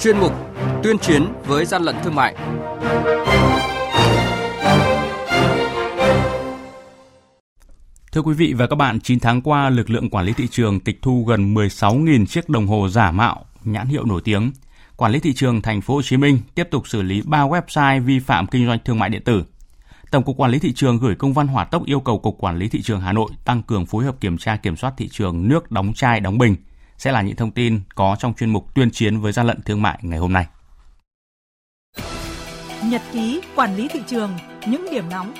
chuyên mục Tuyên chiến với gian lận thương mại. Thưa quý vị và các bạn, 9 tháng qua, lực lượng quản lý thị trường tịch thu gần 16.000 chiếc đồng hồ giả mạo, nhãn hiệu nổi tiếng. Quản lý thị trường thành phố Hồ Chí Minh tiếp tục xử lý 3 website vi phạm kinh doanh thương mại điện tử. Tổng cục Quản lý thị trường gửi công văn hỏa tốc yêu cầu Cục Quản lý thị trường Hà Nội tăng cường phối hợp kiểm tra kiểm soát thị trường nước đóng chai đóng bình. Sẽ là những thông tin có trong chuyên mục tuyên chiến với gian lận thương mại ngày hôm nay. Nhật ký quản lý thị trường, những điểm nóng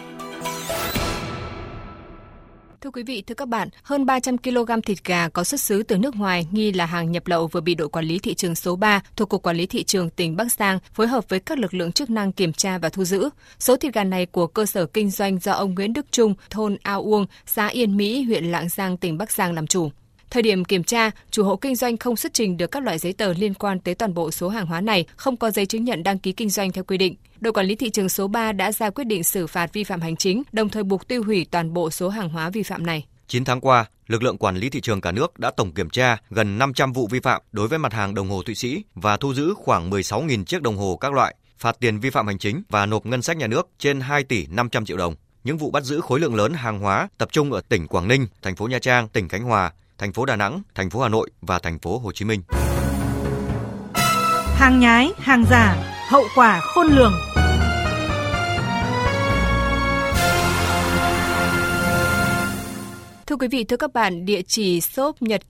Thưa quý vị, thưa các bạn, hơn 300 kg thịt gà có xuất xứ từ nước ngoài nghi là hàng nhập lậu vừa bị đội quản lý thị trường số 3 thuộc Cục Quản lý Thị trường tỉnh Bắc Giang phối hợp với các lực lượng chức năng kiểm tra và thu giữ. Số thịt gà này của cơ sở kinh doanh do ông Nguyễn Đức Trung, thôn Ao Uông, xã Yên Mỹ, huyện Lạng Giang, tỉnh Bắc Giang làm chủ. Thời điểm kiểm tra, chủ hộ kinh doanh không xuất trình được các loại giấy tờ liên quan tới toàn bộ số hàng hóa này, không có giấy chứng nhận đăng ký kinh doanh theo quy định. Đội quản lý thị trường số 3 đã ra quyết định xử phạt vi phạm hành chính, đồng thời buộc tiêu hủy toàn bộ số hàng hóa vi phạm này. 9 tháng qua, lực lượng quản lý thị trường cả nước đã tổng kiểm tra gần 500 vụ vi phạm đối với mặt hàng đồng hồ Thụy Sĩ và thu giữ khoảng 16.000 chiếc đồng hồ các loại, phạt tiền vi phạm hành chính và nộp ngân sách nhà nước trên 2 tỷ 500 triệu đồng. Những vụ bắt giữ khối lượng lớn hàng hóa tập trung ở tỉnh Quảng Ninh, thành phố Nha Trang, tỉnh Khánh Hòa, thành phố Đà Nẵng, thành phố Hà Nội và thành phố Hồ Chí Minh. Hàng nhái, hàng giả, hậu quả khôn lường. Thưa quý vị, thưa các bạn, địa chỉ shop nhật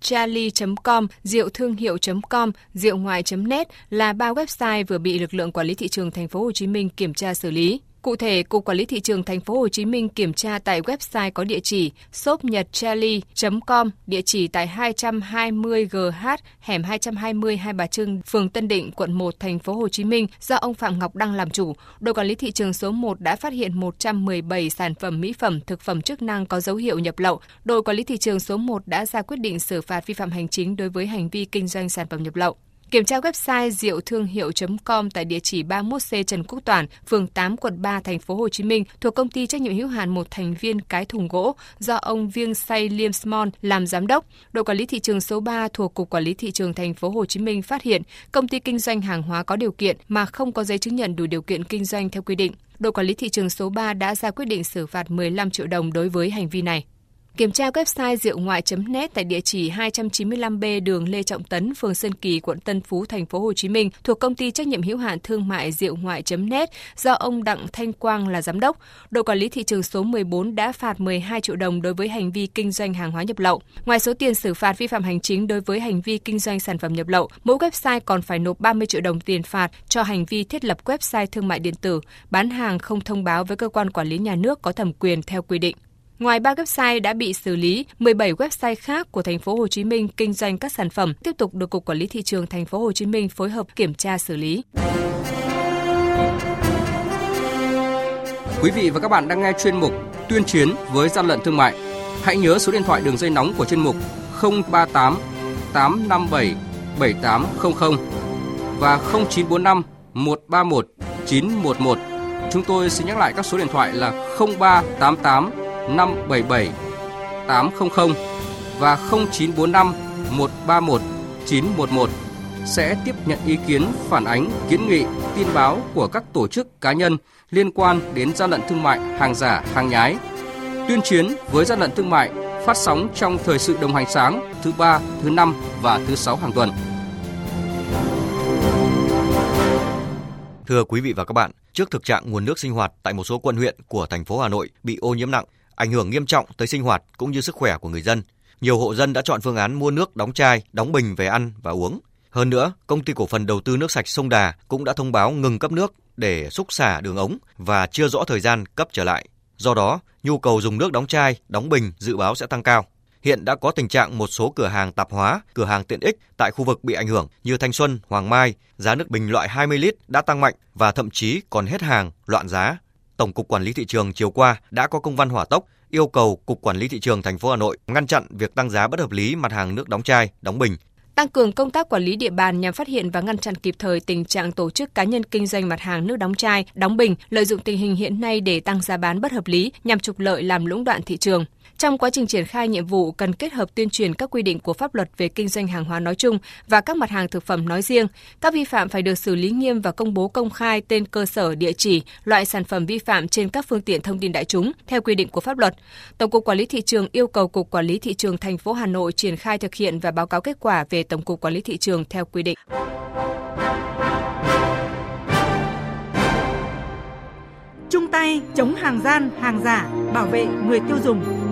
com rượu thương hiệu.com, rượu ngoài.net là ba website vừa bị lực lượng quản lý thị trường thành phố Hồ Chí Minh kiểm tra xử lý. Cụ thể, Cục Quản lý thị trường thành phố Hồ Chí Minh kiểm tra tại website có địa chỉ shopnhtcharlie.com, địa chỉ tại 220GH, hẻm 220 Hai Bà Trưng, phường Tân Định, quận 1, thành phố Hồ Chí Minh do ông Phạm Ngọc Đăng làm chủ. Đội quản lý thị trường số 1 đã phát hiện 117 sản phẩm mỹ phẩm, thực phẩm chức năng có dấu hiệu nhập lậu. Đội quản lý thị trường số 1 đã ra quyết định xử phạt vi phạm hành chính đối với hành vi kinh doanh sản phẩm nhập lậu. Kiểm tra website rượu thương hiệu.com tại địa chỉ 31C Trần Quốc Toản, phường 8, quận 3, thành phố Hồ Chí Minh thuộc công ty trách nhiệm hữu hạn một thành viên cái thùng gỗ do ông Viêng Say Liêm Smon làm giám đốc. Đội quản lý thị trường số 3 thuộc Cục Quản lý thị trường thành phố Hồ Chí Minh phát hiện công ty kinh doanh hàng hóa có điều kiện mà không có giấy chứng nhận đủ điều kiện kinh doanh theo quy định. Đội quản lý thị trường số 3 đã ra quyết định xử phạt 15 triệu đồng đối với hành vi này. Kiểm tra website rượu ngoại.net tại địa chỉ 295B đường Lê Trọng Tấn, phường Sơn Kỳ, quận Tân Phú, thành phố Hồ Chí Minh, thuộc công ty trách nhiệm hữu hạn thương mại rượu ngoại.net do ông Đặng Thanh Quang là giám đốc. Đội quản lý thị trường số 14 đã phạt 12 triệu đồng đối với hành vi kinh doanh hàng hóa nhập lậu. Ngoài số tiền xử phạt vi phạm hành chính đối với hành vi kinh doanh sản phẩm nhập lậu, mỗi website còn phải nộp 30 triệu đồng tiền phạt cho hành vi thiết lập website thương mại điện tử, bán hàng không thông báo với cơ quan quản lý nhà nước có thẩm quyền theo quy định. Ngoài 3 website đã bị xử lý, 17 website khác của thành phố Hồ Chí Minh kinh doanh các sản phẩm tiếp tục được Cục Quản lý thị trường thành phố Hồ Chí Minh phối hợp kiểm tra xử lý. Quý vị và các bạn đang nghe chuyên mục Tuyên chiến với gian lận thương mại. Hãy nhớ số điện thoại đường dây nóng của chuyên mục 038 857 7800 và 0945 131 911. Chúng tôi xin nhắc lại các số điện thoại là 0388 577 800 và 0945 131 911 sẽ tiếp nhận ý kiến, phản ánh, kiến nghị, tin báo của các tổ chức cá nhân liên quan đến gian lận thương mại, hàng giả, hàng nhái. Tuyên chiến với gian lận thương mại phát sóng trong thời sự đồng hành sáng thứ ba, thứ năm và thứ sáu hàng tuần. Thưa quý vị và các bạn, trước thực trạng nguồn nước sinh hoạt tại một số quận huyện của thành phố Hà Nội bị ô nhiễm nặng, ảnh hưởng nghiêm trọng tới sinh hoạt cũng như sức khỏe của người dân. Nhiều hộ dân đã chọn phương án mua nước đóng chai, đóng bình về ăn và uống. Hơn nữa, công ty cổ phần đầu tư nước sạch sông Đà cũng đã thông báo ngừng cấp nước để xúc xả đường ống và chưa rõ thời gian cấp trở lại. Do đó, nhu cầu dùng nước đóng chai, đóng bình dự báo sẽ tăng cao. Hiện đã có tình trạng một số cửa hàng tạp hóa, cửa hàng tiện ích tại khu vực bị ảnh hưởng như Thanh Xuân, Hoàng Mai, giá nước bình loại 20 lít đã tăng mạnh và thậm chí còn hết hàng, loạn giá Tổng cục Quản lý thị trường chiều qua đã có công văn hỏa tốc yêu cầu Cục Quản lý thị trường thành phố Hà Nội ngăn chặn việc tăng giá bất hợp lý mặt hàng nước đóng chai, đóng bình tăng cường công tác quản lý địa bàn nhằm phát hiện và ngăn chặn kịp thời tình trạng tổ chức cá nhân kinh doanh mặt hàng nước đóng chai, đóng bình lợi dụng tình hình hiện nay để tăng giá bán bất hợp lý nhằm trục lợi làm lũng đoạn thị trường. Trong quá trình triển khai nhiệm vụ cần kết hợp tuyên truyền các quy định của pháp luật về kinh doanh hàng hóa nói chung và các mặt hàng thực phẩm nói riêng. Các vi phạm phải được xử lý nghiêm và công bố công khai tên cơ sở, địa chỉ, loại sản phẩm vi phạm trên các phương tiện thông tin đại chúng theo quy định của pháp luật. Tổng cục Quản lý thị trường yêu cầu Cục Quản lý thị trường thành phố Hà Nội triển khai thực hiện và báo cáo kết quả về Tổng cục Quản lý thị trường theo quy định. Chung tay chống hàng gian, hàng giả, bảo vệ người tiêu dùng.